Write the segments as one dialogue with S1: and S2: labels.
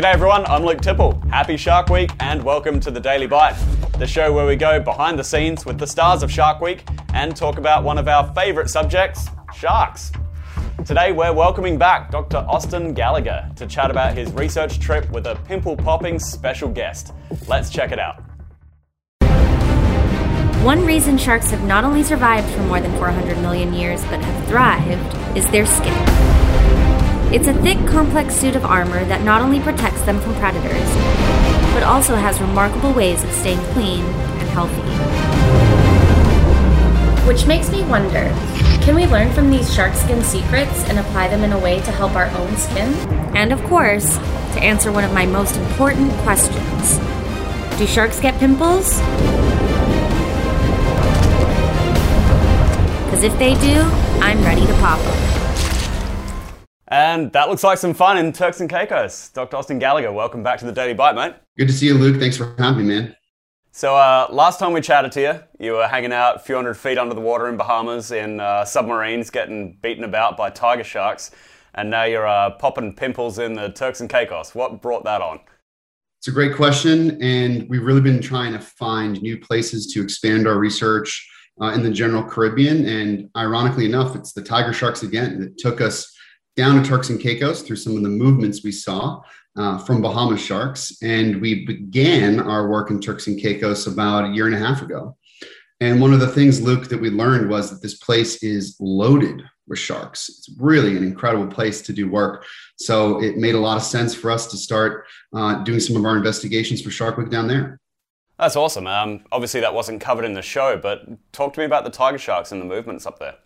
S1: G'day everyone, I'm Luke Tipple. Happy Shark Week and welcome to the Daily Bite, the show where we go behind the scenes with the stars of Shark Week and talk about one of our favourite subjects, sharks. Today we're welcoming back Dr. Austin Gallagher to chat about his research trip with a pimple popping special guest. Let's check it out.
S2: One reason sharks have not only survived for more than 400 million years but have thrived is their skin. It's a thick, complex suit of armor that not only protects them from predators, but also has remarkable ways of staying clean and healthy. Which makes me wonder can we learn from these shark skin secrets and apply them in a way to help our own skin? And of course, to answer one of my most important questions Do sharks get pimples? Because if they do, I'm ready to pop them.
S1: And that looks like some fun in Turks and Caicos. Dr. Austin Gallagher, welcome back to the Daily Bite, mate.
S3: Good to see you, Luke. Thanks for having me, man.
S1: So, uh, last time we chatted to you, you were hanging out a few hundred feet under the water in Bahamas in uh, submarines, getting beaten about by tiger sharks, and now you're uh, popping pimples in the Turks and Caicos. What brought that on?
S3: It's a great question, and we've really been trying to find new places to expand our research uh, in the general Caribbean. And ironically enough, it's the tiger sharks again that took us down to Turks and Caicos through some of the movements we saw uh, from Bahama sharks. And we began our work in Turks and Caicos about a year and a half ago. And one of the things, Luke, that we learned was that this place is loaded with sharks. It's really an incredible place to do work. So it made a lot of sense for us to start uh, doing some of our investigations for Shark Week down there.
S1: That's awesome. Um, obviously, that wasn't covered in the show, but talk to me about the tiger sharks and the movements up there.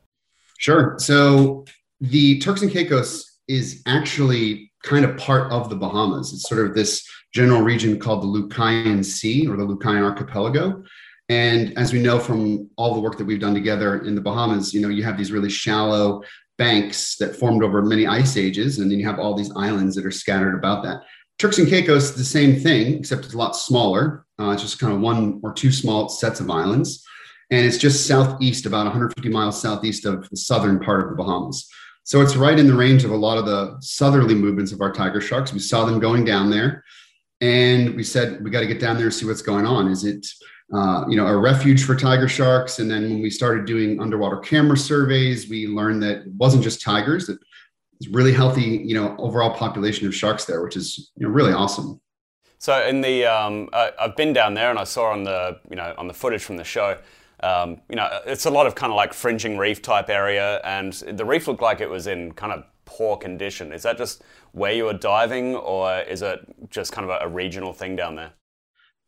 S3: Sure. So the Turks and Caicos is actually kind of part of the Bahamas. It's sort of this general region called the Lucayan Sea or the Lucayan Archipelago. And as we know from all the work that we've done together in the Bahamas, you know, you have these really shallow banks that formed over many ice ages, and then you have all these islands that are scattered about that. Turks and Caicos the same thing, except it's a lot smaller. Uh, it's just kind of one or two small sets of islands. And it's just southeast, about 150 miles southeast of the southern part of the Bahamas. So it's right in the range of a lot of the southerly movements of our tiger sharks. We saw them going down there, and we said we got to get down there and see what's going on. Is it uh, you know a refuge for tiger sharks? And then when we started doing underwater camera surveys, we learned that it wasn't just tigers; that it's really healthy, you know, overall population of sharks there, which is you know really awesome.
S1: So in the um, I, I've been down there and I saw on the you know on the footage from the show um, you know, it's a lot of kind of like fringing reef type area, and the reef looked like it was in kind of poor condition. Is that just where you were diving, or is it just kind of a, a regional thing down there?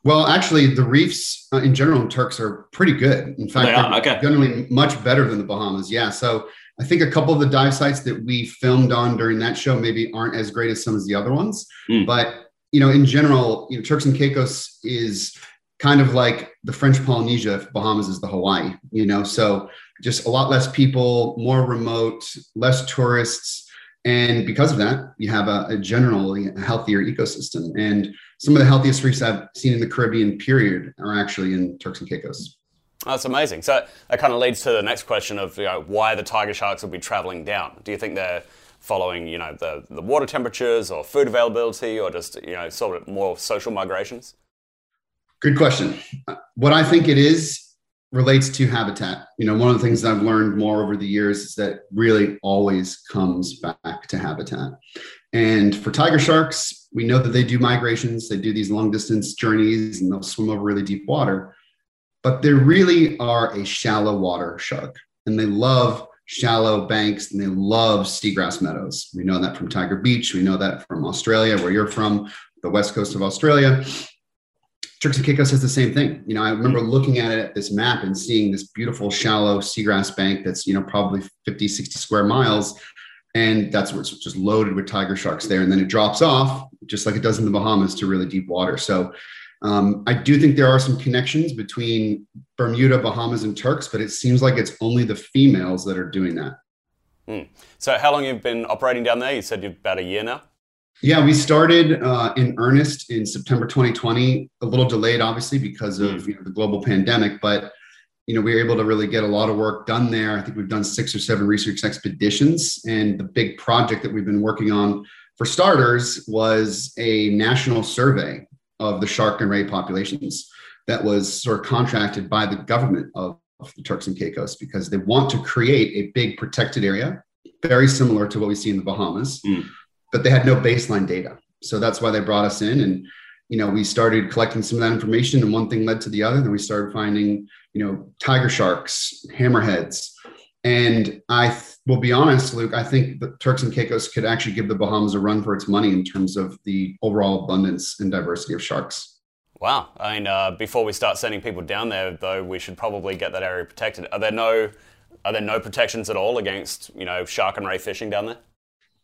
S3: Well, actually, the reefs uh, in general in Turks are pretty good. In fact,
S1: are, okay.
S3: generally much better than the Bahamas. Yeah. So I think a couple of the dive sites that we filmed on during that show maybe aren't as great as some of the other ones. Mm. But, you know, in general, you know, Turks and Caicos is kind of like the French Polynesia, if Bahamas is the Hawaii, you know, so just a lot less people, more remote, less tourists. And because of that, you have a, a generally healthier ecosystem. And some of the healthiest reefs I've seen in the Caribbean period are actually in Turks and Caicos.
S1: That's amazing. So that kind of leads to the next question of you know, why the tiger sharks will be traveling down. Do you think they're following you know the, the water temperatures or food availability or just you know sort of more social migrations?
S3: Good question. What I think it is relates to habitat. You know, one of the things that I've learned more over the years is that really always comes back to habitat. And for tiger sharks, we know that they do migrations, they do these long distance journeys, and they'll swim over really deep water. But they really are a shallow water shark, and they love shallow banks and they love seagrass meadows. We know that from Tiger Beach. We know that from Australia, where you're from, the west coast of Australia. Turks and Caicos has the same thing. You know, I remember looking at it at this map and seeing this beautiful shallow seagrass bank that's, you know, probably 50, 60 square miles. And that's where it's just loaded with tiger sharks there. And then it drops off, just like it does in the Bahamas, to really deep water. So um, I do think there are some connections between Bermuda, Bahamas, and Turks, but it seems like it's only the females that are doing that.
S1: Mm. So, how long have you been operating down there? You said you're about a year now.
S3: Yeah, we started uh, in earnest in September 2020. A little delayed, obviously, because of mm. you know, the global pandemic, but you know we were able to really get a lot of work done there. I think we've done six or seven research expeditions, and the big project that we've been working on for starters, was a national survey of the shark and ray populations that was sort of contracted by the government of, of the Turks and Caicos because they want to create a big protected area, very similar to what we see in the Bahamas, mm. But they had no baseline data. So that's why they brought us in. And, you know, we started collecting some of that information and one thing led to the other. Then we started finding, you know, tiger sharks, hammerheads. And I th- will be honest, Luke, I think the Turks and Caicos could actually give the Bahamas a run for its money in terms of the overall abundance and diversity of sharks.
S1: Wow. I mean, uh, before we start sending people down there, though, we should probably get that area protected. Are there no are there no protections at all against you know shark and ray fishing down there?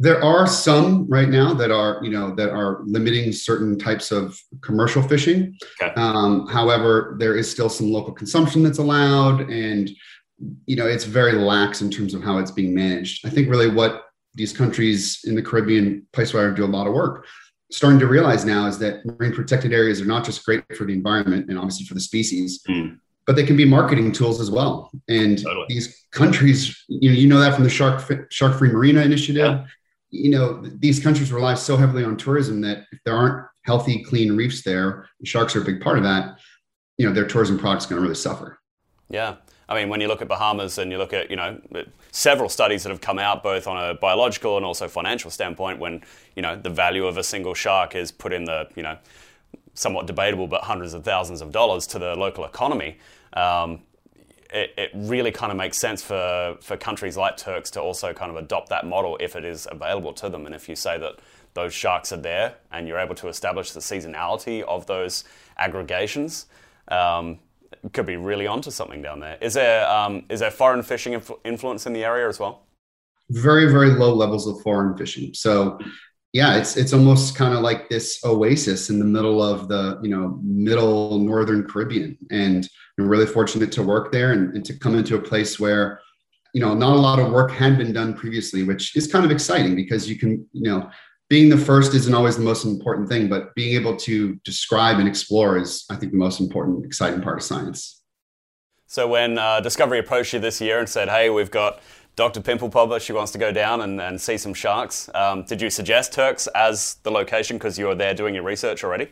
S3: There are some right now that are you know that are limiting certain types of commercial fishing. Okay. Um, however, there is still some local consumption that's allowed, and you know it's very lax in terms of how it's being managed. I think really what these countries in the Caribbean, place where I do a lot of work, starting to realize now is that marine protected areas are not just great for the environment and obviously for the species, mm. but they can be marketing tools as well. And totally. these countries, you know, you know that from the Shark Shark Free Marina Initiative. Yeah. You know, these countries rely so heavily on tourism that if there aren't healthy, clean reefs there, sharks are a big part of that. You know, their tourism products going to really suffer.
S1: Yeah. I mean, when you look at Bahamas and you look at, you know, several studies that have come out both on a biological and also financial standpoint when, you know, the value of a single shark is put in the, you know, somewhat debatable, but hundreds of thousands of dollars to the local economy. Um, it, it, really kind of makes sense for, for countries like Turks to also kind of adopt that model if it is available to them. And if you say that those sharks are there and you're able to establish the seasonality of those aggregations, um, could be really onto something down there. Is there um, is there foreign fishing influence in the area as well?
S3: Very very low levels of foreign fishing. So yeah, it's it's almost kind of like this oasis in the middle of the you know middle northern Caribbean, and I'm really fortunate to work there and, and to come into a place where you know not a lot of work had been done previously, which is kind of exciting because you can you know being the first isn't always the most important thing, but being able to describe and explore is, I think, the most important, exciting part of science.
S1: So when uh, Discovery approached you this year and said, "Hey, we've got Dr. Pimple Popper, she wants to go down and, and see some sharks," um, did you suggest Turks as the location because you were there doing your research already?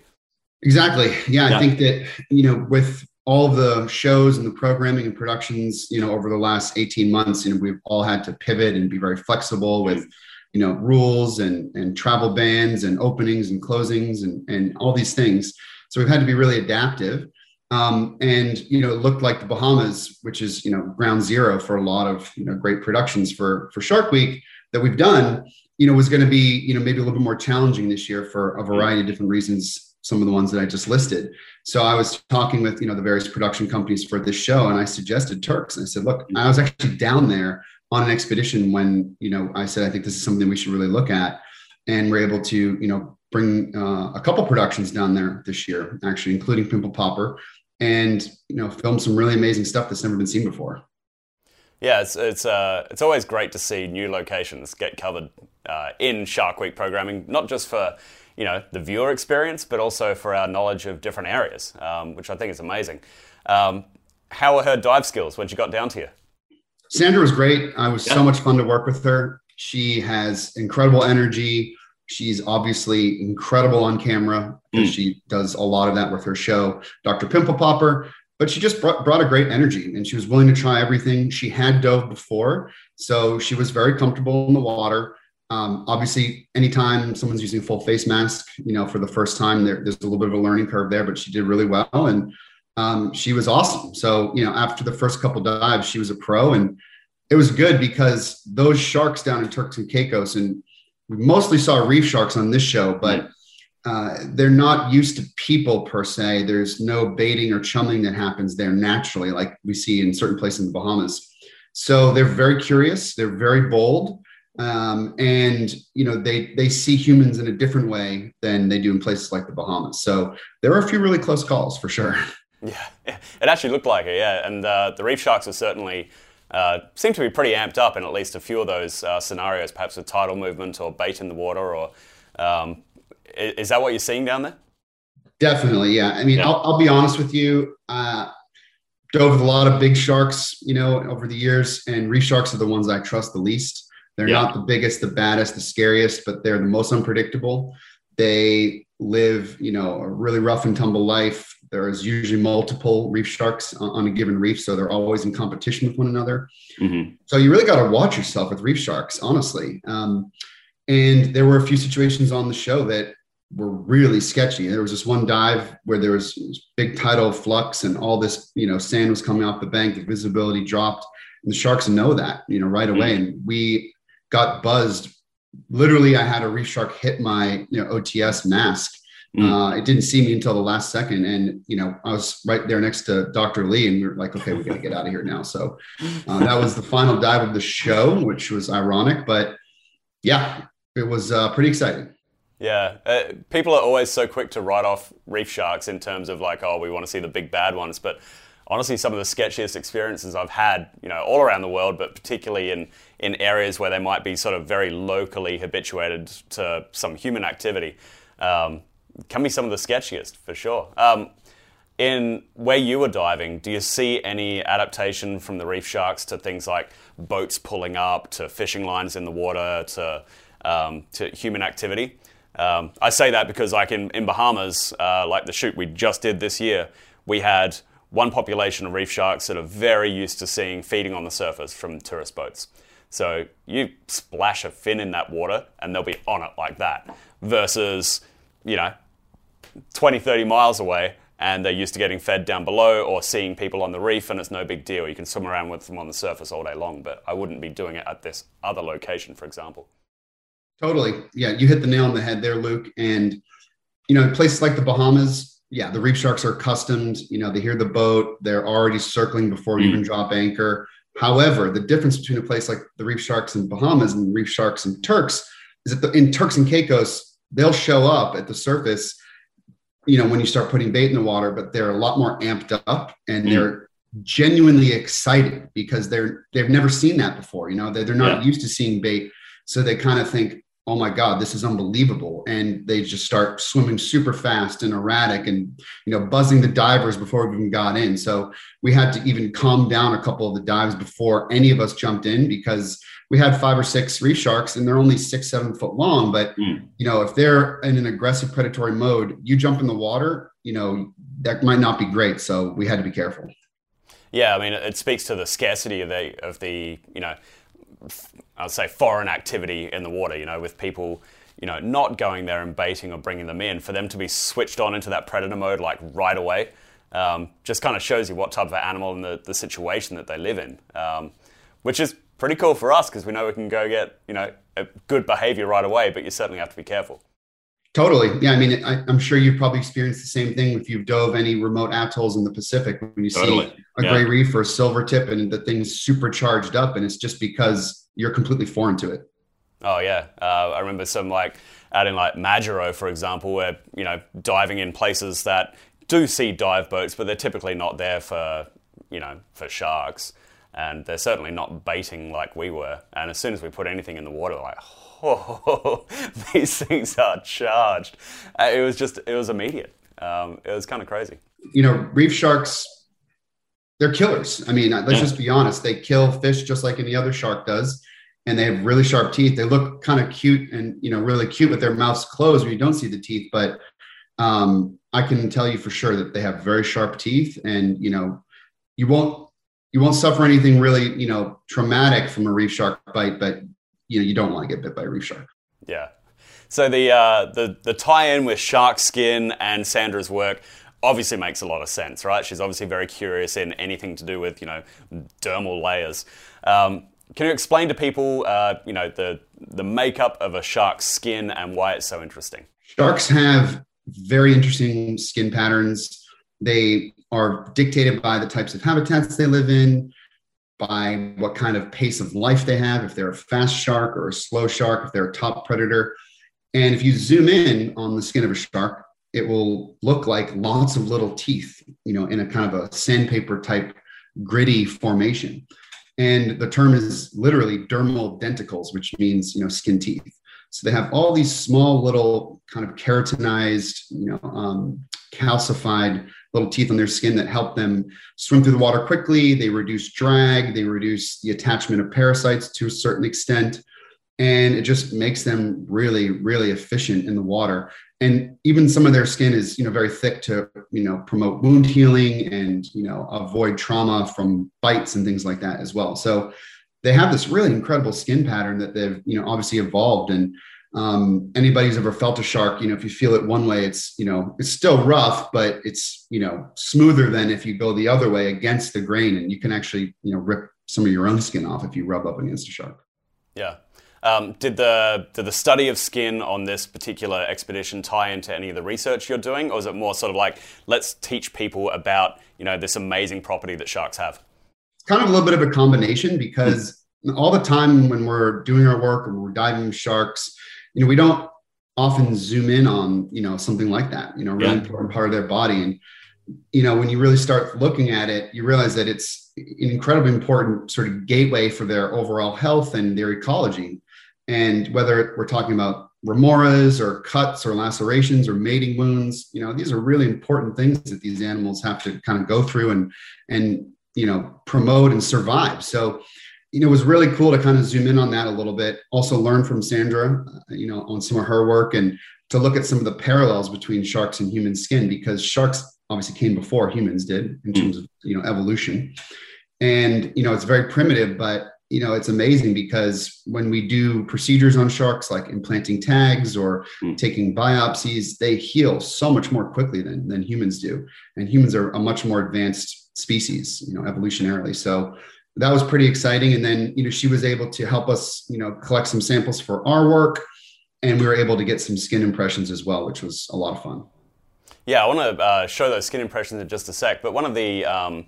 S3: Exactly. Yeah, yeah, I think that you know with all the shows and the programming and productions, you know, over the last 18 months, you know, we've all had to pivot and be very flexible with you know rules and and travel bans and openings and closings and and all these things so we've had to be really adaptive um, and you know it looked like the bahamas which is you know ground zero for a lot of you know great productions for for shark week that we've done you know was going to be you know maybe a little bit more challenging this year for a variety of different reasons some of the ones that i just listed. So i was talking with you know the various production companies for this show and i suggested turks and i said look i was actually down there on an expedition when you know I said I think this is something we should really look at, and we're able to you know bring uh, a couple productions down there this year, actually, including Pimple Popper, and you know film some really amazing stuff that's never been seen before.
S1: Yeah, it's it's uh, it's always great to see new locations get covered uh, in Shark Week programming, not just for you know the viewer experience, but also for our knowledge of different areas, um, which I think is amazing. Um, how were her dive skills when she got down to you?
S3: Sandra was great. I was yeah. so much fun to work with her. She has incredible energy. She's obviously incredible on camera because mm. she does a lot of that with her show, Dr. Pimple Popper. But she just brought, brought a great energy and she was willing to try everything. She had dove before, so she was very comfortable in the water. Um, obviously, anytime someone's using full face mask, you know, for the first time, there, there's a little bit of a learning curve there, but she did really well. And um, she was awesome. So, you know, after the first couple dives, she was a pro and it was good because those sharks down in Turks and Caicos, and we mostly saw reef sharks on this show, but uh, they're not used to people per se. There's no baiting or chumming that happens there naturally, like we see in certain places in the Bahamas. So they're very curious. They're very bold. Um, and you know they they see humans in a different way than they do in places like the Bahamas. So there are a few really close calls for sure.
S1: Yeah, it actually looked like it. Yeah, and uh, the reef sharks are certainly uh, seem to be pretty amped up in at least a few of those uh, scenarios, perhaps with tidal movement or bait in the water. Or um, is, that what you're seeing down there?
S3: Definitely, yeah. I mean, yeah. I'll, I'll, be honest with you. Uh, dove with a lot of big sharks, you know, over the years, and reef sharks are the ones I trust the least. They're yeah. not the biggest, the baddest, the scariest, but they're the most unpredictable. They live, you know, a really rough and tumble life. There's usually multiple reef sharks on a given reef, so they're always in competition with one another. Mm-hmm. So you really got to watch yourself with reef sharks, honestly. Um, and there were a few situations on the show that were really sketchy. There was this one dive where there was big tidal flux and all this, you know, sand was coming off the bank. The visibility dropped, and the sharks know that, you know, right away. Mm-hmm. And we got buzzed. Literally, I had a reef shark hit my, you know, OTS mask. Mm-hmm. Uh, it didn't see me until the last second, and you know, I was right there next to Dr. Lee, and we were like, "Okay, we got to get out of here now." So uh, that was the final dive of the show, which was ironic, but yeah, it was uh, pretty exciting.
S1: Yeah, uh, people are always so quick to write off reef sharks in terms of like, oh, we want to see the big bad ones. But honestly, some of the sketchiest experiences I've had, you know, all around the world, but particularly in in areas where they might be sort of very locally habituated to some human activity, um, can be some of the sketchiest for sure. Um, in where you were diving, do you see any adaptation from the reef sharks to things like boats pulling up, to fishing lines in the water, to um, to human activity? Um, I say that because, like in, in Bahamas, uh, like the shoot we just did this year, we had one population of reef sharks that are very used to seeing feeding on the surface from tourist boats. So you splash a fin in that water and they'll be on it like that. Versus, you know, 20, 30 miles away and they're used to getting fed down below or seeing people on the reef and it's no big deal. You can swim around with them on the surface all day long, but I wouldn't be doing it at this other location, for example.
S3: Totally. Yeah, you hit the nail on the head there, Luke. And, you know, places like the Bahamas, yeah, the reef sharks are accustomed. You know, they hear the boat, they're already circling before you even mm. drop anchor. However, the difference between a place like the reef sharks in Bahamas and reef sharks in Turks is that the, in Turks and Caicos, they'll show up at the surface, you know, when you start putting bait in the water, but they're a lot more amped up and mm. they're genuinely excited because they're they've never seen that before. You know, they're, they're not yeah. used to seeing bait. So they kind of think, oh my god this is unbelievable. And they just start swimming super fast and erratic and you know buzzing the divers before we even got in. So we had to even calm down a couple of the dives before any of us jumped in because we had five or six reef sharks and they're only six seven foot long. But mm. you know if they're in an aggressive predatory mode you jump in the water you know that might not be great. So we had to be careful.
S1: Yeah i mean it speaks to the scarcity of the of the you know I'd say foreign activity in the water, you know, with people, you know, not going there and baiting or bringing them in, for them to be switched on into that predator mode like right away, um, just kind of shows you what type of animal and the, the situation that they live in, um, which is pretty cool for us because we know we can go get, you know, good behavior right away, but you certainly have to be careful.
S3: Totally. Yeah. I mean, I, am sure you've probably experienced the same thing if you've dove any remote atolls in the Pacific when you totally. see a yeah. gray reef or a silver tip and the thing's super charged up. And it's just because you're completely foreign to it.
S1: Oh, yeah. Uh, I remember some like out in like Majuro, for example, where, you know, diving in places that do see dive boats, but they're typically not there for, you know, for sharks. And they're certainly not baiting like we were. And as soon as we put anything in the water, like, oh, these things are charged. Uh, it was just, it was immediate. Um, it was kind of crazy.
S3: You know, reef sharks, they're killers. I mean, let's yeah. just be honest. They kill fish just like any other shark does. And they have really sharp teeth. They look kind of cute and, you know, really cute with their mouths closed where you don't see the teeth. But um, I can tell you for sure that they have very sharp teeth and, you know, you won't you won't suffer anything really, you know, traumatic from a reef shark bite, but you know you don't want to get bit by a reef shark.
S1: Yeah. So the uh, the the tie-in with shark skin and Sandra's work obviously makes a lot of sense, right? She's obviously very curious in anything to do with you know dermal layers. Um, can you explain to people, uh, you know, the the makeup of a shark's skin and why it's so interesting?
S3: Sharks have very interesting skin patterns. They are dictated by the types of habitats they live in, by what kind of pace of life they have, if they're a fast shark or a slow shark, if they're a top predator. And if you zoom in on the skin of a shark, it will look like lots of little teeth, you know, in a kind of a sandpaper type gritty formation. And the term is literally dermal denticles, which means, you know, skin teeth. So they have all these small little kind of keratinized, you know, um, calcified little teeth on their skin that help them swim through the water quickly. They reduce drag, they reduce the attachment of parasites to a certain extent. and it just makes them really really efficient in the water and even some of their skin is you know very thick to you know promote wound healing and you know avoid trauma from bites and things like that as well. So they have this really incredible skin pattern that they've you know obviously evolved. And um, who's ever felt a shark you know if you feel it one way it's you know it's still rough but it's you know smoother than if you go the other way against the grain. And you can actually you know rip some of your own skin off if you rub up against a shark.
S1: Yeah um, did the did the study of skin on this particular expedition tie into any of the research you're doing, or is it more sort of like let's teach people about you know this amazing property that sharks have?
S3: It's kind of a little bit of a combination because all the time when we're doing our work or we're diving sharks, you know, we don't often zoom in on you know something like that. You know, really yeah. important part of their body and you know when you really start looking at it you realize that it's an incredibly important sort of gateway for their overall health and their ecology and whether we're talking about remoras or cuts or lacerations or mating wounds, you know, these are really important things that these animals have to kind of go through and and you know promote and survive. So, you know, it was really cool to kind of zoom in on that a little bit. Also, learn from Sandra, uh, you know, on some of her work and to look at some of the parallels between sharks and human skin because sharks obviously came before humans did in terms of you know evolution and you know it's very primitive but you know, it's amazing because when we do procedures on sharks, like implanting tags or mm. taking biopsies, they heal so much more quickly than, than humans do. And humans are a much more advanced species, you know, evolutionarily. So that was pretty exciting. And then, you know, she was able to help us, you know, collect some samples for our work. And we were able to get some skin impressions as well, which was a lot of fun.
S1: Yeah, I want to uh, show those skin impressions in just a sec. But one of the um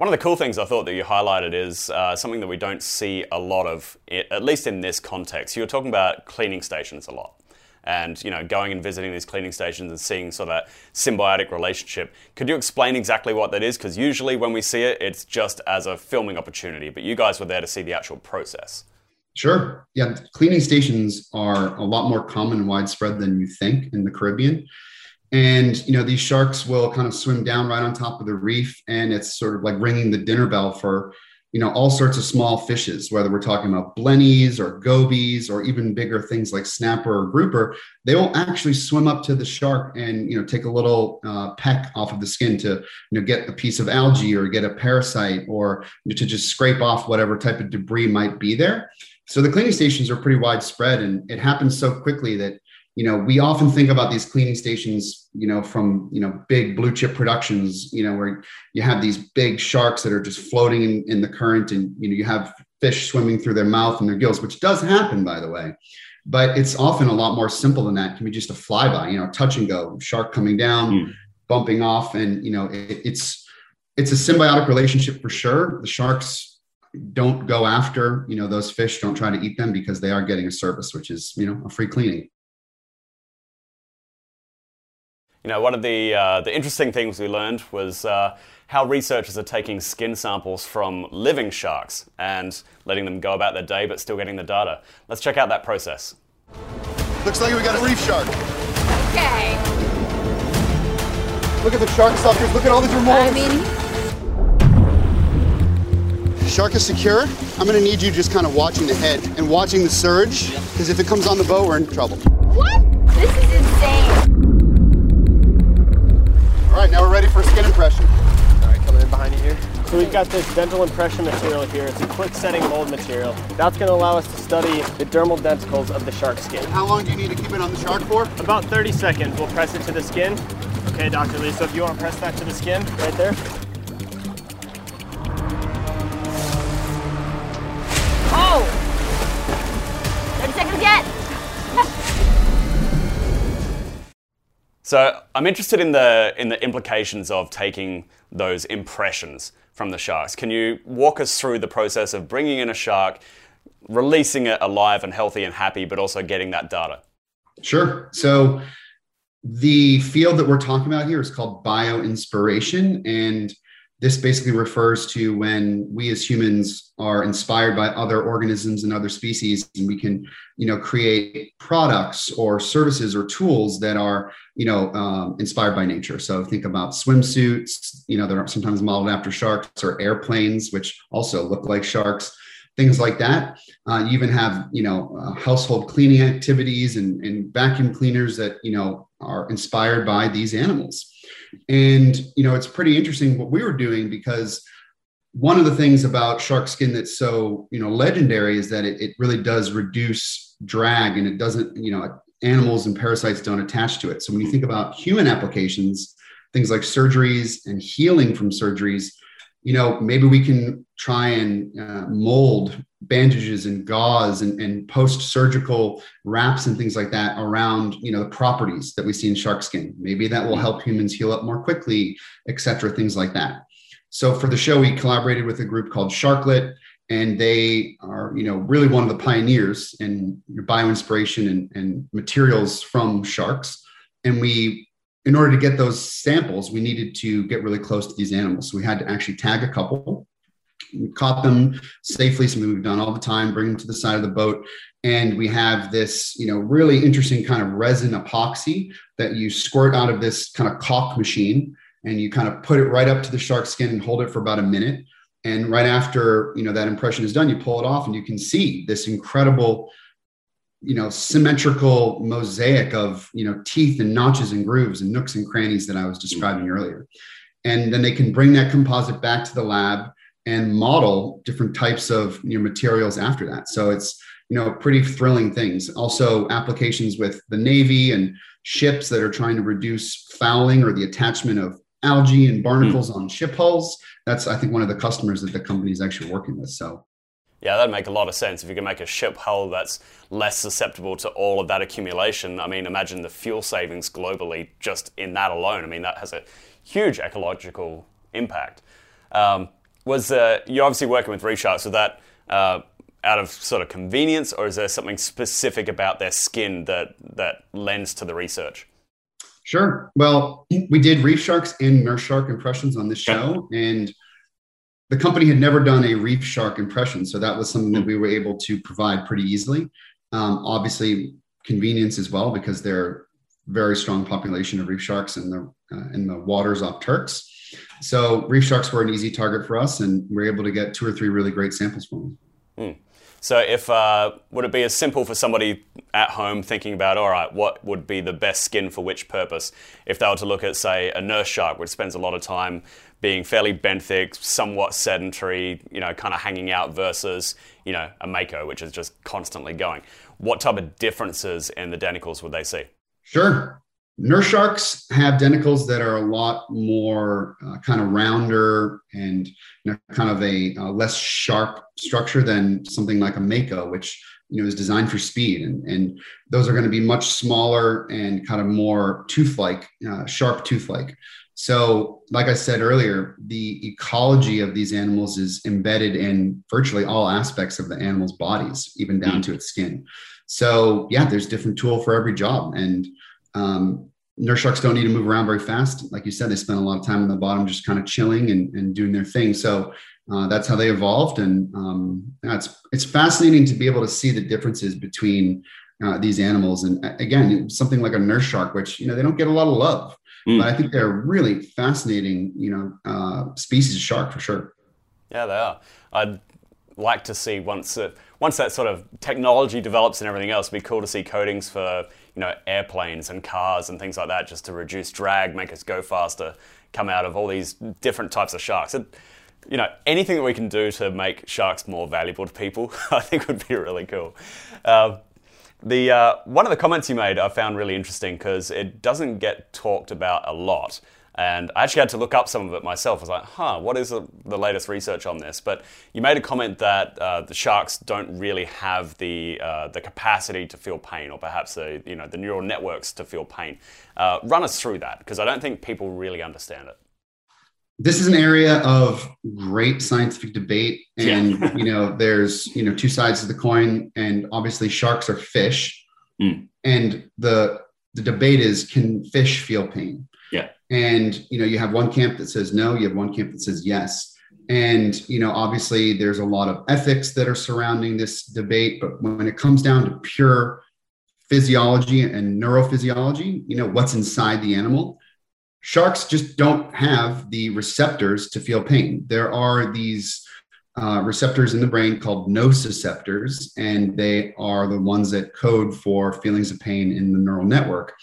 S1: one of the cool things I thought that you highlighted is uh, something that we don't see a lot of, at least in this context. You were talking about cleaning stations a lot and you know going and visiting these cleaning stations and seeing sort of that symbiotic relationship. Could you explain exactly what that is? Because usually when we see it it's just as a filming opportunity but you guys were there to see the actual process.
S3: Sure. Yeah cleaning stations are a lot more common and widespread than you think in the caribbean and you know these sharks will kind of swim down right on top of the reef and it's sort of like ringing the dinner bell for you know all sorts of small fishes whether we're talking about blennies or gobies or even bigger things like snapper or grouper. They will actually swim up to the shark and you know take a little uh, peck off of the skin to you know get a piece of algae or get a parasite or you know, to just scrape off whatever type of debris might be there. So the cleaning stations are pretty widespread and it happens so quickly that you know we often think about these cleaning stations you know from you know big blue chip productions you know where you have these big sharks that are just floating in, in the current and you know you have fish swimming through their mouth and their gills which does happen by the way. But it's often a lot more simple than that. It can be just a flyby you know touch and go shark coming down mm. bumping off and you know it, it's it's a symbiotic relationship for sure. The sharks don't go after you know those fish don't try to eat them because they are getting a service which is you know a free cleaning
S1: you know, one of the, uh, the interesting things we learned was uh, how researchers are taking skin samples from living sharks and letting them go about their day but still getting the data. Let's check out that process.
S4: Looks like we got a reef shark.
S2: Okay.
S4: Look at the shark suckers. Look at all these remoras.
S2: I mean,
S4: Shark is secure. I'm gonna need you just kind of watching the head and watching the surge, because if it comes on the boat, we're in trouble.
S2: what? This is insane.
S4: All right, now we're ready for a skin impression.
S5: All right, coming in behind you here. So we've got this dental impression material here. It's a quick setting mold material. That's going to allow us to study the dermal denticles of the shark skin.
S4: How long do you need to keep it on the shark for?
S5: About 30 seconds. We'll press it to the skin. Okay, Dr. Lee, so if you want to press that to the skin right there.
S1: So I'm interested in the in the implications of taking those impressions from the sharks. Can you walk us through the process of bringing in a shark, releasing it alive and healthy and happy, but also getting that data?
S3: Sure. So the field that we're talking about here is called bioinspiration and this basically refers to when we as humans are inspired by other organisms and other species and we can you know create products or services or tools that are you know um, inspired by nature so think about swimsuits you know that are sometimes modeled after sharks or airplanes which also look like sharks things like that. Uh, you even have, you know, uh, household cleaning activities and, and vacuum cleaners that, you know, are inspired by these animals. And, you know, it's pretty interesting what we were doing because one of the things about shark skin that's so, you know, legendary is that it, it really does reduce drag and it doesn't, you know, animals and parasites don't attach to it. So when you think about human applications, things like surgeries and healing from surgeries, you know, maybe we can try and uh, mold bandages and gauze and, and post-surgical wraps and things like that around, you know, the properties that we see in shark skin. Maybe that will help humans heal up more quickly, etc things like that. So for the show, we collaborated with a group called Sharklet, and they are, you know, really one of the pioneers in bioinspiration and, and materials from sharks. And we in order to get those samples, we needed to get really close to these animals. So we had to actually tag a couple, caught them safely, something we've done all the time, bring them to the side of the boat. And we have this, you know, really interesting kind of resin epoxy that you squirt out of this kind of caulk machine and you kind of put it right up to the shark skin and hold it for about a minute. And right after, you know, that impression is done, you pull it off and you can see this incredible you know symmetrical mosaic of you know teeth and notches and grooves and nooks and crannies that i was describing earlier and then they can bring that composite back to the lab and model different types of you know, materials after that so it's you know pretty thrilling things also applications with the navy and ships that are trying to reduce fouling or the attachment of algae and barnacles mm. on ship hulls that's i think one of the customers that the company is actually working with so
S1: yeah, that'd make a lot of sense. If you can make a ship hull that's less susceptible to all of that accumulation, I mean, imagine the fuel savings globally just in that alone. I mean, that has a huge ecological impact. Um, was uh, you're obviously working with Reef Sharks? Was that uh, out of sort of convenience, or is there something specific about their skin that that lends to the research?
S3: Sure. Well, we did Reef Sharks and Nurse Shark impressions on this show, and the company had never done a reef shark impression, so that was something that we were able to provide pretty easily. Um, obviously, convenience as well because they're very strong population of reef sharks in the uh, in the waters off Turks. So reef sharks were an easy target for us, and we are able to get two or three really great samples from them.
S1: Mm. So, if uh, would it be as simple for somebody at home thinking about, all right, what would be the best skin for which purpose? If they were to look at, say, a nurse shark, which spends a lot of time being fairly benthic, somewhat sedentary, you know, kind of hanging out versus, you know, a mako, which is just constantly going. What type of differences in the denticles would they see?
S3: Sure. Nurse sharks have denticles that are a lot more uh, kind of rounder and you know, kind of a uh, less sharp structure than something like a mako, which you know is designed for speed, and, and those are going to be much smaller and kind of more tooth-like, uh, sharp tooth-like. So, like I said earlier, the ecology of these animals is embedded in virtually all aspects of the animal's bodies, even down mm. to its skin. So, yeah, there's different tool for every job. And um, nurse sharks don't need to move around very fast. Like you said, they spend a lot of time on the bottom just kind of chilling and, and doing their thing. So, uh, that's how they evolved. And um, yeah, it's, it's fascinating to be able to see the differences between uh, these animals. And again, something like a nurse shark, which, you know, they don't get a lot of love Mm. But I think they're really fascinating, you know, uh, species of shark for sure.
S1: Yeah, they are. I'd like to see once it, once that sort of technology develops and everything else, it'd be cool to see coatings for you know airplanes and cars and things like that, just to reduce drag, make us go faster, come out of all these different types of sharks. It, you know, anything that we can do to make sharks more valuable to people, I think would be really cool. Uh, the uh, one of the comments you made I found really interesting because it doesn't get talked about a lot. And I actually had to look up some of it myself. I was like, huh, what is the, the latest research on this? But you made a comment that uh, the sharks don't really have the, uh, the capacity to feel pain, or perhaps the, you know, the neural networks to feel pain. Uh, run us through that, because I don't think people really understand it
S3: this is an area of great scientific debate and yeah. you know there's you know two sides of the coin and obviously sharks are fish mm. and the the debate is can fish feel pain and you know you have one camp that says no you have one camp that says yes and you know obviously there's a lot of ethics that are surrounding this debate but when it comes down to pure physiology and neurophysiology you know what's inside the animal sharks just don't have the receptors to feel pain. There are these uh, receptors in the brain called nociceptors, and they are the ones that code for feelings of pain in the neural network.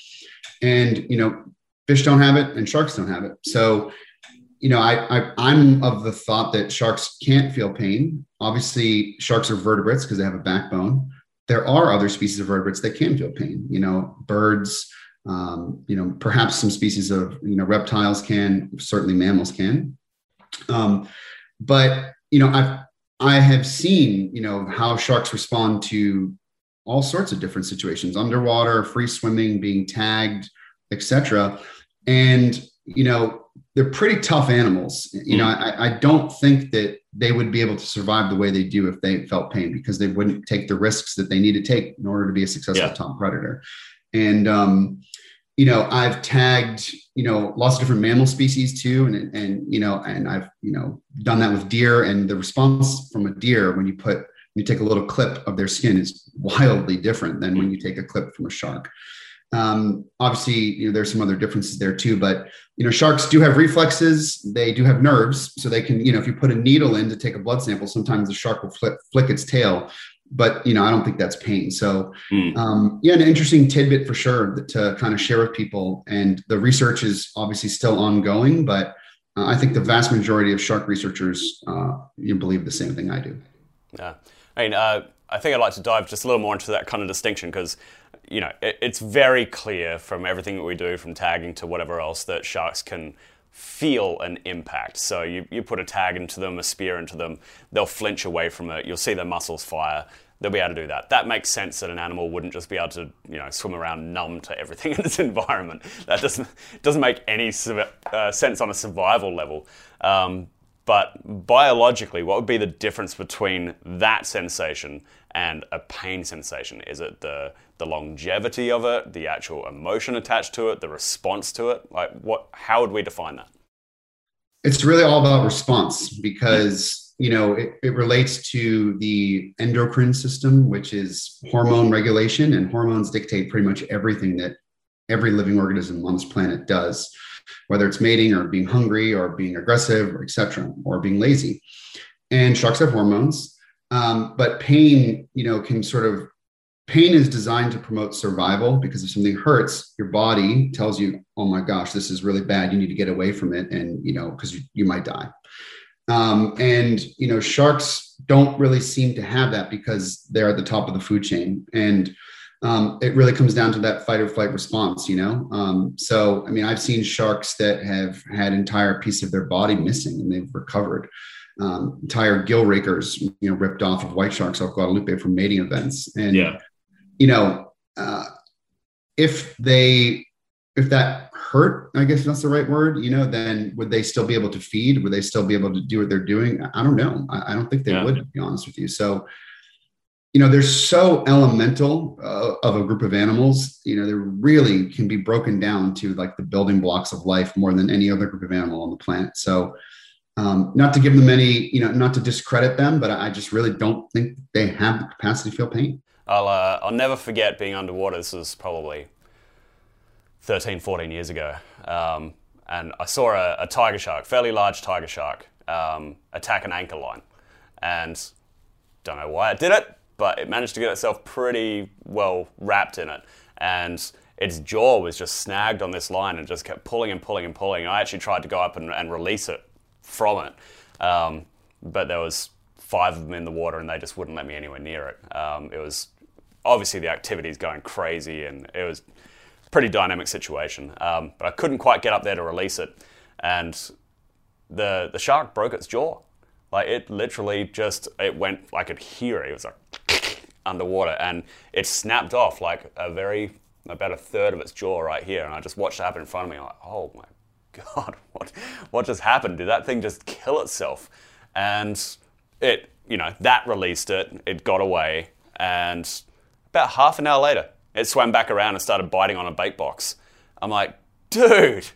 S3: And you know, fish don't have it, and sharks don't have it. So, you know, I, I am of the thought that sharks can't feel pain. Obviously, sharks are vertebrates because they have a backbone. There are other species of vertebrates that can feel pain. You know, birds. Um, you know, perhaps some species of you know reptiles can. Certainly, mammals can. Um, but you know, I've I have seen, you know, how sharks respond to all sorts of different situations, underwater, free swimming, being tagged, etc. And you know, they're pretty tough animals. You know, mm. I, I don't think that they would be able to survive the way they do if they felt pain because they wouldn't take the risks that they need to take in order to be a successful yeah. top predator. And um, you know, I've tagged, you know, lots of different mammal species too. And, and, you know, and I've, you know, done that with deer and the response from a deer when you put, you take a little clip of their skin is wildly different than when you take a clip from a shark. Um, obviously, you know, there's some other differences there too, but you know, sharks do have reflexes. They do have nerves, so they can, you know, if you put a needle in to take a blood sample, sometimes the shark will flip, flick its tail but you know, I don't think that's pain. So, mm. um, yeah, an interesting tidbit for sure to kind of share with people. And the research is obviously still ongoing, but uh, I think the vast majority of shark researchers uh, you believe the same thing I do.
S1: Yeah, I mean, uh, I think I'd like to dive just a little more into that kind of distinction because you know it, it's very clear from everything that we do, from tagging to whatever else, that sharks can feel an impact. So you, you put a tag into them, a spear into them, they'll flinch away from it. You'll see their muscles fire. They'll be able to do that. That makes sense that an animal wouldn't just be able to, you know, swim around numb to everything in its environment. That doesn't doesn't make any uh, sense on a survival level. Um, but biologically, what would be the difference between that sensation and a pain sensation? Is it the the longevity of it, the actual emotion attached to it, the response to it? Like what how would we define that?
S3: It's really all about response because you know it, it relates to the endocrine system, which is hormone regulation, and hormones dictate pretty much everything that every living organism on this planet does, whether it's mating or being hungry or being aggressive or etc. or being lazy. And sharks have hormones um, but pain, you know, can sort of pain is designed to promote survival because if something hurts, your body tells you, "Oh my gosh, this is really bad. You need to get away from it," and you know, because you, you might die. Um, and you know, sharks don't really seem to have that because they're at the top of the food chain, and um, it really comes down to that fight or flight response. You know, um, so I mean, I've seen sharks that have had entire piece of their body missing and they've recovered um, entire gill rakers, you know, ripped off of white sharks off Guadalupe from mating events. And, yeah. you know, uh, if they, if that hurt, I guess that's the right word, you know, then would they still be able to feed? Would they still be able to do what they're doing? I don't know. I, I don't think they yeah. would, to be honest with you. So, you know, they're so elemental uh, of a group of animals. You know, they really can be broken down to like the building blocks of life more than any other group of animal on the planet. So, um, not to give them any, you know, not to discredit them, but I just really don't think they have the capacity to feel pain.
S1: I'll, uh, I'll never forget being underwater. This was probably 13, 14 years ago. Um, and I saw a, a, tiger shark, fairly large tiger shark, um, attack an anchor line. And don't know why it did it, but it managed to get itself pretty well wrapped in it. And its jaw was just snagged on this line and just kept pulling and pulling and pulling. And I actually tried to go up and, and release it from it. Um, but there was five of them in the water, and they just wouldn't let me anywhere near it. Um, it was obviously the activity is going crazy, and it was pretty dynamic situation. Um, but I couldn't quite get up there to release it, and the the shark broke its jaw. Like it literally just it went. I could hear it. It was like underwater, and it snapped off like a very about a third of its jaw right here, and I just watched it happen in front of me. Like, oh my God, what, what just happened? Did that thing just kill itself? And it, you know, that released it, it got away, and about half an hour later, it swam back around and started biting on a bait box. I'm like, dude,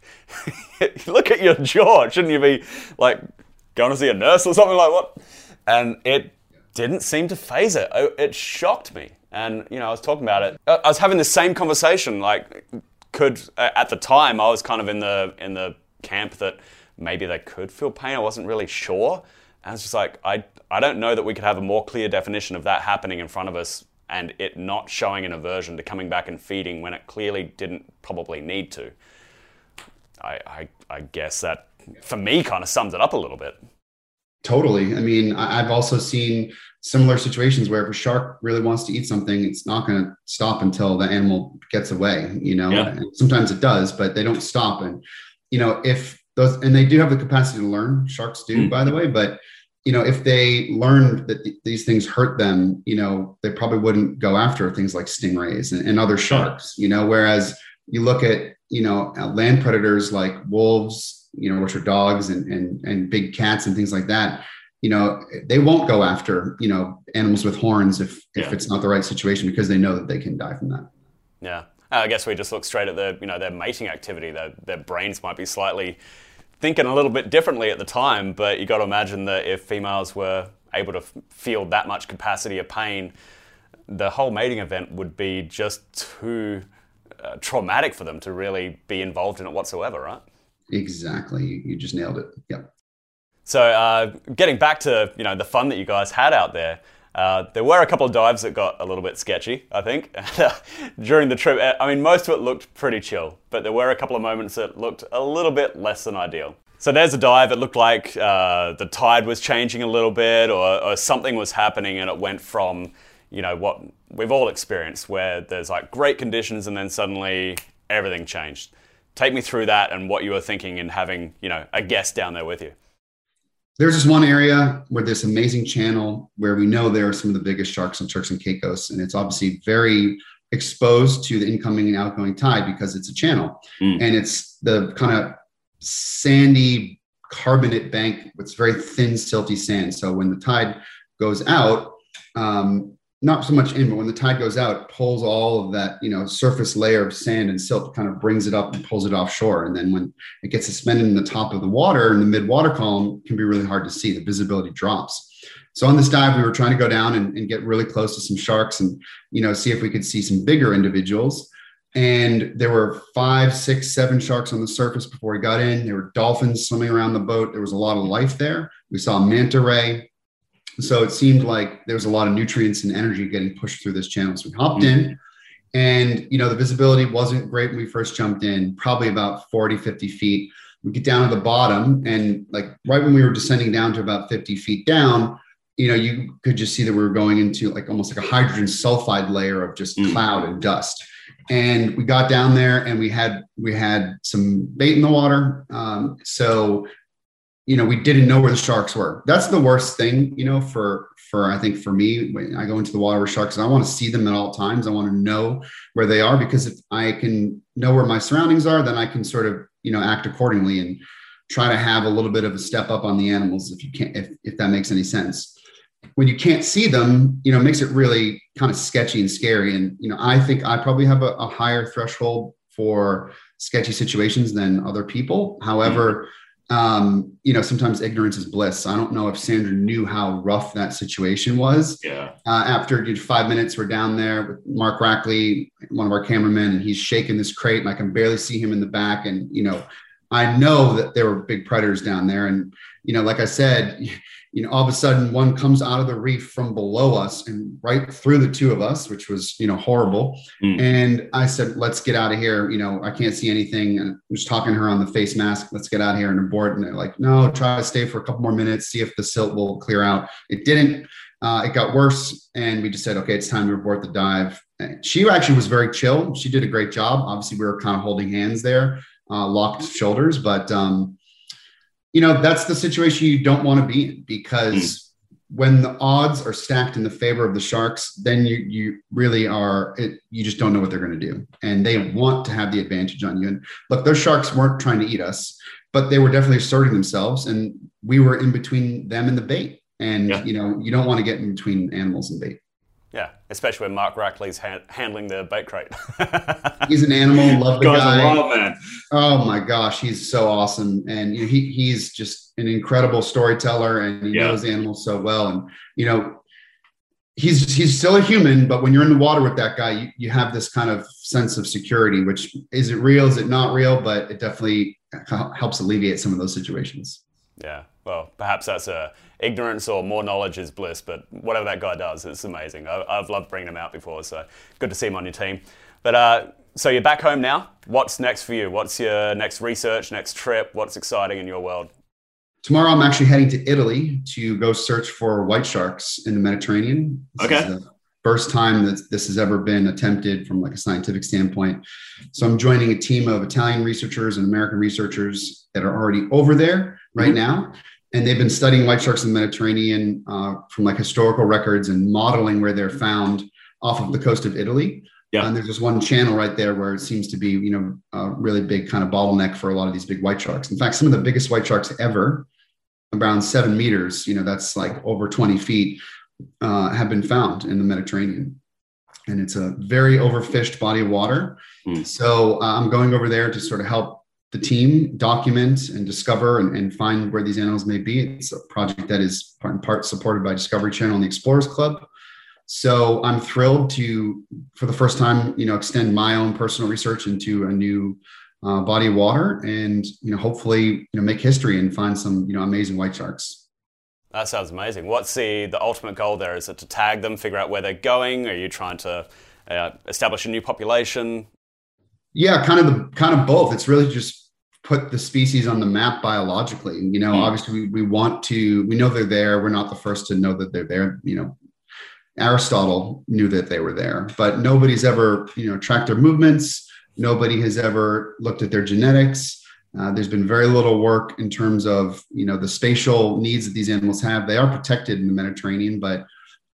S1: look at your jaw. Shouldn't you be like going to see a nurse or something like what? And it didn't seem to faze it. Oh, it shocked me. And, you know, I was talking about it. I was having the same conversation, like, could at the time I was kind of in the in the camp that maybe they could feel pain. I wasn't really sure. And it's just like I I don't know that we could have a more clear definition of that happening in front of us and it not showing an aversion to coming back and feeding when it clearly didn't probably need to. I, I, I guess that for me kind of sums it up a little bit.
S3: Totally. I mean, I've also seen similar situations where if a shark really wants to eat something, it's not going to stop until the animal gets away, you know, yeah. sometimes it does, but they don't stop. And, you know, if those, and they do have the capacity to learn, sharks do, mm. by the way, but, you know, if they learned that th- these things hurt them, you know, they probably wouldn't go after things like stingrays and, and other sharks, you know, whereas you look at, you know, land predators like wolves, you know, which are dogs and, and, and big cats and things like that, you know, they won't go after, you know, animals with horns if, yeah. if it's not the right situation because they know that they can die from that.
S1: Yeah. I guess we just look straight at the, you know, their mating activity. Their, their brains might be slightly thinking a little bit differently at the time, but you got to imagine that if females were able to feel that much capacity of pain, the whole mating event would be just too uh, traumatic for them to really be involved in it whatsoever, right?
S3: Exactly. You just nailed it. Yep.
S1: So, uh, getting back to you know the fun that you guys had out there, uh, there were a couple of dives that got a little bit sketchy. I think during the trip. I mean, most of it looked pretty chill, but there were a couple of moments that looked a little bit less than ideal. So there's a dive. It looked like uh, the tide was changing a little bit, or, or something was happening, and it went from you know what we've all experienced, where there's like great conditions, and then suddenly everything changed. Take me through that and what you were thinking in having you know a guest down there with you.
S3: There's this one area where this amazing channel where we know there are some of the biggest sharks on Turks and Caicos, and it's obviously very exposed to the incoming and outgoing tide because it's a channel, mm. and it's the kind of sandy carbonate bank with very thin silty sand. So when the tide goes out, um, not so much in, but when the tide goes out, pulls all of that, you know, surface layer of sand and silt, kind of brings it up and pulls it offshore. And then when it gets suspended in the top of the water in the mid water column, can be really hard to see. The visibility drops. So on this dive, we were trying to go down and, and get really close to some sharks and, you know, see if we could see some bigger individuals. And there were five, six, seven sharks on the surface before we got in. There were dolphins swimming around the boat. There was a lot of life there. We saw a manta ray, so it seemed like there was a lot of nutrients and energy getting pushed through this channel. So we hopped in and, you know, the visibility wasn't great when we first jumped in, probably about 40, 50 feet. We get down to the bottom and like right when we were descending down to about 50 feet down, you know, you could just see that we were going into like almost like a hydrogen sulfide layer of just mm. cloud and dust. And we got down there and we had we had some bait in the water. Um, so you know, we didn't know where the sharks were. That's the worst thing, you know, for for I think for me when I go into the water with sharks, I want to see them at all times. I want to know where they are because if I can know where my surroundings are, then I can sort of, you know, act accordingly and try to have a little bit of a step up on the animals if you can't if, if that makes any sense. When you can't see them, you know, makes it really kind of sketchy and scary. And, you know, I think I probably have a, a higher threshold for sketchy situations than other people. However, mm-hmm um, you know, sometimes ignorance is bliss. I don't know if Sandra knew how rough that situation was.
S1: Yeah.
S3: Uh, after five minutes, we're down there with Mark Rackley, one of our cameramen, and he's shaking this crate, and I can barely see him in the back. And you know, I know that there were big predators down there, and you know, like I said, you know, all of a sudden one comes out of the reef from below us and right through the two of us, which was, you know, horrible. Mm. And I said, let's get out of here. You know, I can't see anything. And I was talking to her on the face mask. Let's get out of here and abort. And they're like, no, try to stay for a couple more minutes, see if the silt will clear out. It didn't. Uh, it got worse. And we just said, okay, it's time to abort the dive. And she actually was very chill. She did a great job. Obviously, we were kind of holding hands there, uh, locked shoulders, but, um, you know, that's the situation you don't want to be in because mm. when the odds are stacked in the favor of the Sharks, then you you really are it, you just don't know what they're going to do, and they want to have the advantage on you. And look, those Sharks weren't trying to eat us, but they were definitely asserting themselves, and we were in between them and the bait. And yeah. you know, you don't want to get in between animals and bait.
S1: Yeah, especially when Mark Rackley's ha- handling the bait crate.
S3: he's an animal, love the guy. Wild, man. Oh my gosh, he's so awesome, and you know, he he's just an incredible storyteller, and he yeah. knows animals so well. And you know, he's he's still a human, but when you're in the water with that guy, you, you have this kind of sense of security. Which is it real? Is it not real? But it definitely helps alleviate some of those situations.
S1: Yeah. Well, perhaps that's a ignorance or more knowledge is bliss, but whatever that guy does, it's amazing. I, have loved bringing him out before, so good to see him on your team. But uh, so you're back home now. What's next for you? What's your next research, next trip? What's exciting in your world?
S3: Tomorrow, I'm actually heading to Italy to go search for white sharks in the Mediterranean.
S1: This okay.
S3: First time that this has ever been attempted from like a scientific standpoint. So I'm joining a team of Italian researchers and American researchers that are already over there right mm-hmm. now and they've been studying white sharks in the Mediterranean uh, from like historical records and modeling where they're found off of the coast of Italy. Yeah. And there's just one channel right there where it seems to be, you know, a really big kind of bottleneck for a lot of these big white sharks. In fact, some of the biggest white sharks ever, around seven meters, you know, that's like over 20 feet, uh, have been found in the Mediterranean. And it's a very overfished body of water. Mm. So uh, I'm going over there to sort of help the team document and discover and, and, find where these animals may be. It's a project that is part and part supported by Discovery Channel and the Explorers Club. So I'm thrilled to, for the first time, you know, extend my own personal research into a new uh, body of water, and you know, hopefully, you know, make history and find some, you know, amazing white sharks.
S1: That sounds amazing. What's the the ultimate goal there? Is it to tag them, figure out where they're going? Are you trying to uh, establish a new population?
S3: Yeah, kind of the kind of both. It's really just put the species on the map biologically. You know, mm. obviously we, we want to, we know they're there. We're not the first to know that they're there. You know, Aristotle knew that they were there, but nobody's ever, you know, tracked their movements. Nobody has ever looked at their genetics. Uh, there's been very little work in terms of, you know, the spatial needs that these animals have. They are protected in the Mediterranean, but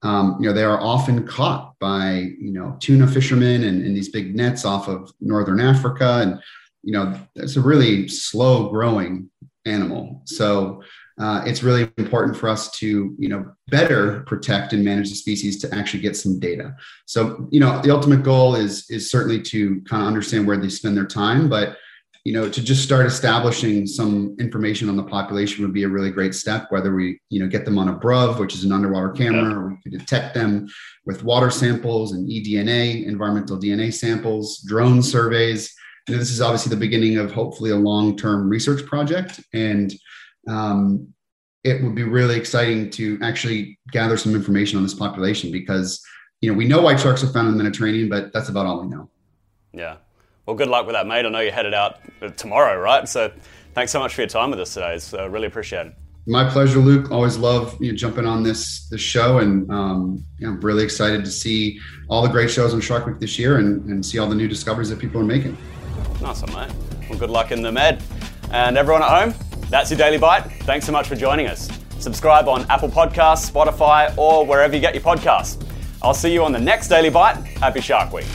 S3: um, you know, they are often caught by, you know, tuna fishermen and, and these big nets off of Northern Africa. And you know, it's a really slow growing animal. So uh, it's really important for us to, you know, better protect and manage the species to actually get some data. So, you know, the ultimate goal is is certainly to kind of understand where they spend their time, but you know, to just start establishing some information on the population would be a really great step. Whether we, you know, get them on a BRUV, which is an underwater camera, or we could detect them with water samples and eDNA, environmental DNA samples, drone surveys you know, this is obviously the beginning of hopefully a long-term research project, and um, it would be really exciting to actually gather some information on this population because you know we know white sharks are found in the Mediterranean, but that's about all we know.
S1: Yeah. Well, good luck with that, mate. I know you're headed out tomorrow, right? So, thanks so much for your time with us today. It's uh, really appreciated.
S3: My pleasure, Luke. Always love you know, jumping on this this show, and um, yeah, I'm really excited to see all the great shows on Shark Week this year, and, and see all the new discoveries that people are making.
S1: One, mate. Well, good luck in the med. And everyone at home, that's your Daily Bite. Thanks so much for joining us. Subscribe on Apple Podcasts, Spotify, or wherever you get your podcasts. I'll see you on the next Daily Bite. Happy Shark Week.